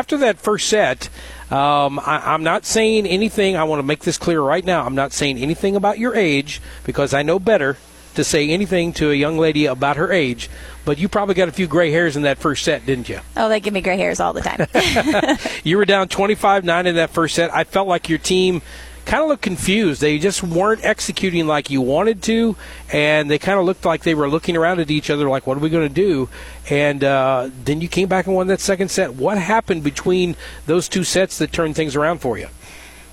After that first set, um, I, am not saying anything. I want to make this clear right now. I'm not saying anything about your age because I know better to say anything to a young lady about her age. But you probably got a few gray hairs in that first set, didn't you? Oh, they give me gray hairs all the time. you were down 25 9 in that first set. I felt like your team kind of looked confused. They just weren't executing like you wanted to, and they kind of looked like they were looking around at each other like, what are we going to do? And uh, then you came back and won that second set. What happened between those two sets that turned things around for you?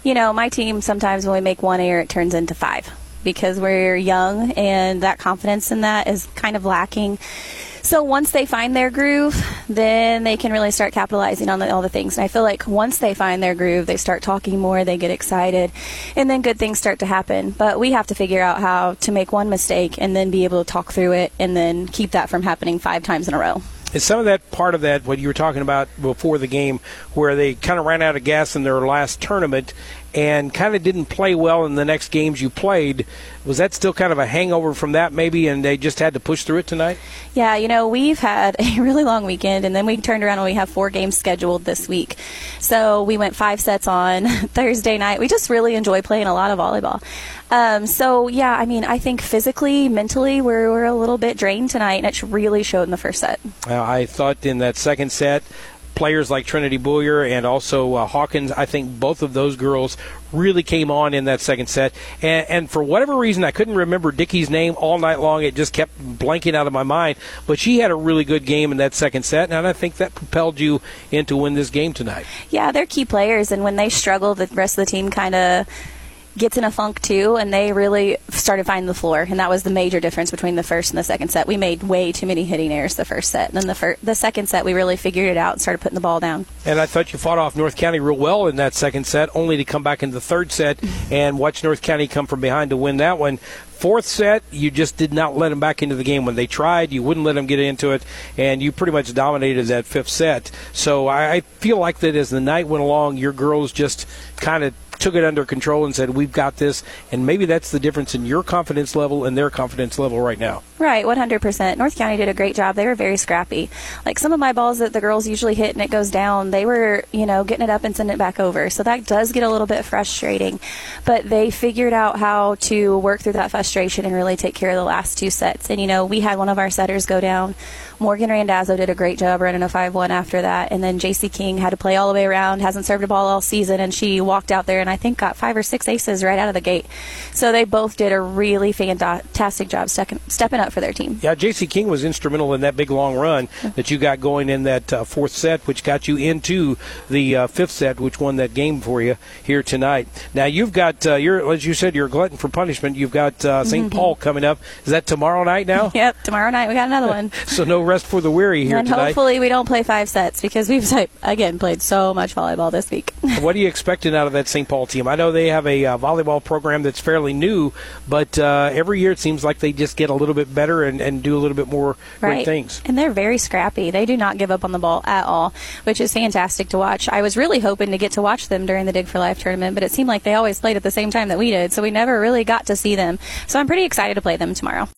You know, my team sometimes when we make one error, it turns into five because we're young and that confidence in that is kind of lacking. So once they find their groove, then they can really start capitalizing on the, all the things. And I feel like once they find their groove, they start talking more, they get excited, and then good things start to happen. But we have to figure out how to make one mistake and then be able to talk through it and then keep that from happening five times in a row. Is some of that part of that what you were talking about before the game, where they kind of ran out of gas in their last tournament and kind of didn't play well in the next games you played? Was that still kind of a hangover from that, maybe, and they just had to push through it tonight? Yeah, you know, we've had a really long weekend, and then we turned around and we have four games scheduled this week. So we went five sets on Thursday night. We just really enjoy playing a lot of volleyball. Um, so yeah, I mean, I think physically, mentally, we're, we're a little bit drained tonight, and it really showed in the first set. Uh, I thought in that second set, players like Trinity Boyer and also uh, Hawkins, I think both of those girls really came on in that second set. And, and, for whatever reason, I couldn't remember Dickie's name all night long. It just kept blanking out of my mind. But she had a really good game in that second set, and I think that propelled you into win this game tonight. Yeah, they're key players, and when they struggle, the rest of the team kind of gets in a funk too, and they really started finding the floor, and that was the major difference between the first and the second set. We made way too many hitting errors the first set, and then the fir- the second set we really figured it out and started putting the ball down. And I thought you fought off North County real well in that second set, only to come back in the third set mm-hmm. and watch North County come from behind to win that one. Fourth set, you just did not let them back into the game. When they tried, you wouldn't let them get into it, and you pretty much dominated that fifth set. So I feel like that as the night went along, your girls just kind of took it under control and said, "We've got this." And maybe that's the difference in your confidence level and their confidence level right now. Right, 100%. North County did a great job. They were very scrappy. Like some of my balls that the girls usually hit and it goes down, they were, you know, getting it up and sending it back over. So that does get a little bit frustrating. But they figured out how to work through that frustration and really take care of the last two sets. And, you know, we had one of our setters go down. Morgan Randazzo did a great job running a 5 1 after that. And then JC King had to play all the way around, hasn't served a ball all season, and she walked out there and I think got five or six aces right out of the gate. So they both did a really fantastic job stepping up for their team. Yeah, JC King was instrumental in that big long run that you got going in that uh, fourth set, which got you into the uh, fifth set, which won that game for you here tonight. Now you've got uh, you're as you said you're a glutton for punishment. You've got uh, saint mm-hmm. Paul coming up. Is that tomorrow night now? yep, tomorrow night we got another one. so no rest for the weary here and tonight. hopefully we don't play five sets because we've again played so much volleyball this week. what are you expecting out of that St. Paul team? I know they have a uh, volleyball program that's fairly new, but uh, every year it seems like they just get a little bit better and, and do a little bit more right. great things. And they're very scrappy. They do not give up on the ball at all, which is fantastic to watch. I was really hoping to get to watch them during the Dig for Life tournament, but it seemed like they always played at the same time that we did, so we never really got to see them. So I'm pretty excited to play them tomorrow.